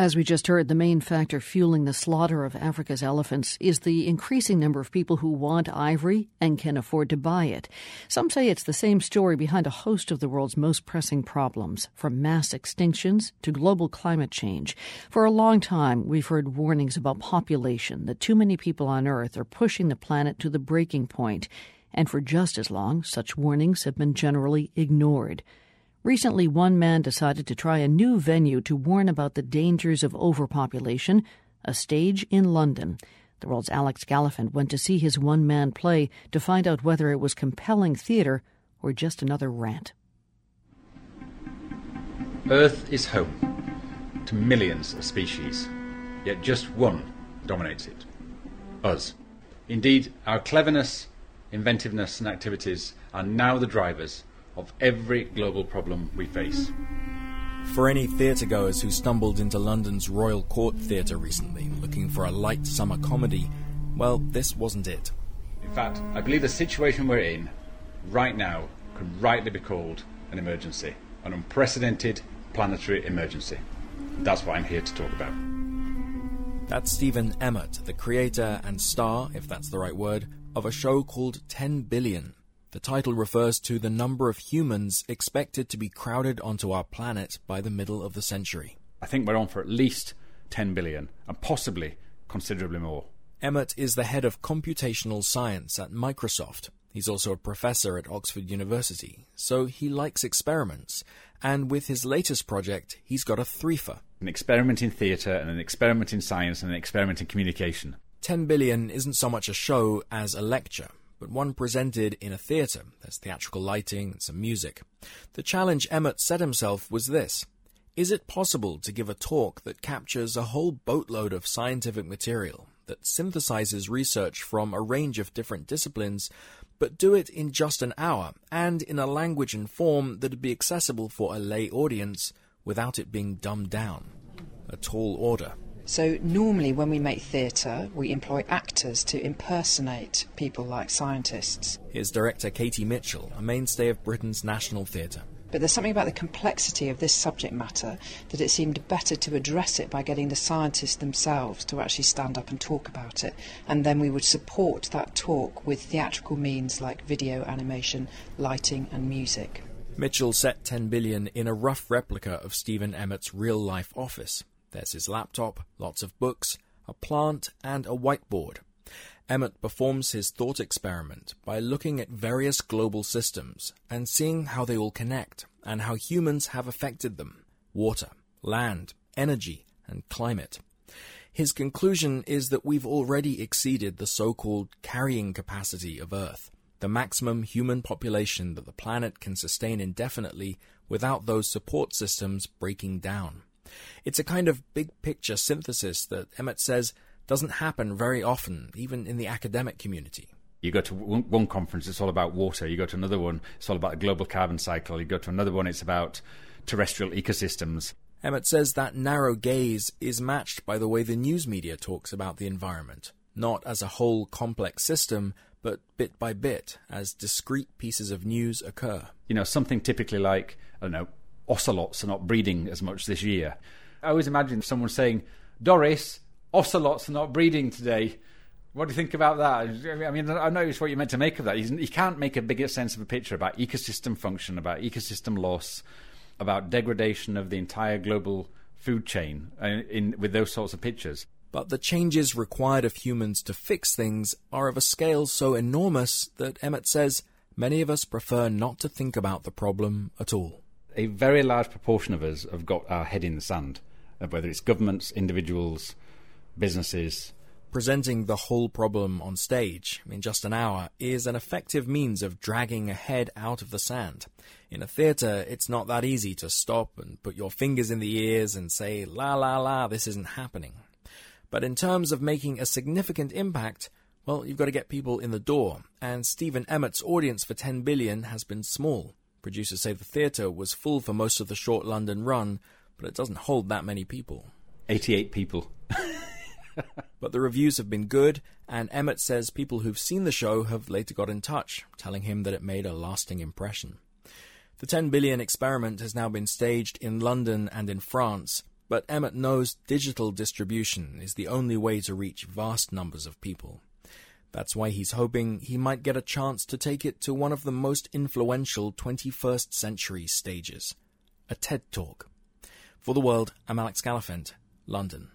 As we just heard, the main factor fueling the slaughter of Africa's elephants is the increasing number of people who want ivory and can afford to buy it. Some say it's the same story behind a host of the world's most pressing problems, from mass extinctions to global climate change. For a long time, we've heard warnings about population, that too many people on Earth are pushing the planet to the breaking point. And for just as long, such warnings have been generally ignored. Recently, one man decided to try a new venue to warn about the dangers of overpopulation, a stage in London. The world's Alex Gallafent went to see his one man play to find out whether it was compelling theater or just another rant. Earth is home to millions of species, yet just one dominates it us. Indeed, our cleverness, inventiveness, and activities are now the drivers of every global problem we face. For any theatregoers who stumbled into London's Royal Court Theatre recently looking for a light summer comedy, well, this wasn't it. In fact, I believe the situation we're in right now can rightly be called an emergency, an unprecedented planetary emergency. That's what I'm here to talk about. That's Stephen Emmott, the creator and star, if that's the right word, of a show called 10 Billion, the title refers to the number of humans expected to be crowded onto our planet by the middle of the century. I think we're on for at least 10 billion, and possibly considerably more. Emmott is the head of computational science at Microsoft. He's also a professor at Oxford University, so he likes experiments. And with his latest project, he's got a threefer an experiment in theatre, and an experiment in science, and an experiment in communication. 10 billion isn't so much a show as a lecture but one presented in a theatre. There's theatrical lighting and some music. The challenge Emmott set himself was this Is it possible to give a talk that captures a whole boatload of scientific material, that synthesizes research from a range of different disciplines, but do it in just an hour and in a language and form that'd be accessible for a lay audience without it being dumbed down? A tall order. So, normally when we make theatre, we employ actors to impersonate people like scientists. Here's director Katie Mitchell, a mainstay of Britain's National Theatre. But there's something about the complexity of this subject matter that it seemed better to address it by getting the scientists themselves to actually stand up and talk about it. And then we would support that talk with theatrical means like video, animation, lighting, and music. Mitchell set 10 billion in a rough replica of Stephen Emmott's real life office. There's his laptop, lots of books, a plant, and a whiteboard. Emmott performs his thought experiment by looking at various global systems and seeing how they all connect and how humans have affected them water, land, energy, and climate. His conclusion is that we've already exceeded the so called carrying capacity of Earth, the maximum human population that the planet can sustain indefinitely without those support systems breaking down. It's a kind of big picture synthesis that Emmott says doesn't happen very often, even in the academic community. You go to one conference, it's all about water. You go to another one, it's all about the global carbon cycle. You go to another one, it's about terrestrial ecosystems. Emmott says that narrow gaze is matched by the way the news media talks about the environment, not as a whole complex system, but bit by bit, as discrete pieces of news occur. You know, something typically like, I don't know, ocelots are not breeding as much this year. I always imagine someone saying, Doris, ocelots are not breeding today. What do you think about that? I mean, I know it's what you meant to make of that. You can't make a bigger sense of a picture about ecosystem function, about ecosystem loss, about degradation of the entire global food chain uh, in, with those sorts of pictures. But the changes required of humans to fix things are of a scale so enormous that Emmott says many of us prefer not to think about the problem at all a very large proportion of us have got our head in the sand, uh, whether it's governments, individuals, businesses. Presenting the whole problem on stage in just an hour is an effective means of dragging a head out of the sand. In a theatre, it's not that easy to stop and put your fingers in the ears and say, la la la, this isn't happening. But in terms of making a significant impact, well, you've got to get people in the door, and Stephen Emmott's audience for 10 billion has been small. Producers say the theatre was full for most of the short London run, but it doesn't hold that many people. 88 people. but the reviews have been good, and Emmott says people who've seen the show have later got in touch, telling him that it made a lasting impression. The 10 billion experiment has now been staged in London and in France. But Emmott knows digital distribution is the only way to reach vast numbers of people. That's why he's hoping he might get a chance to take it to one of the most influential 21st century stages a TED Talk. For the World, I'm Alex Gallafent, London.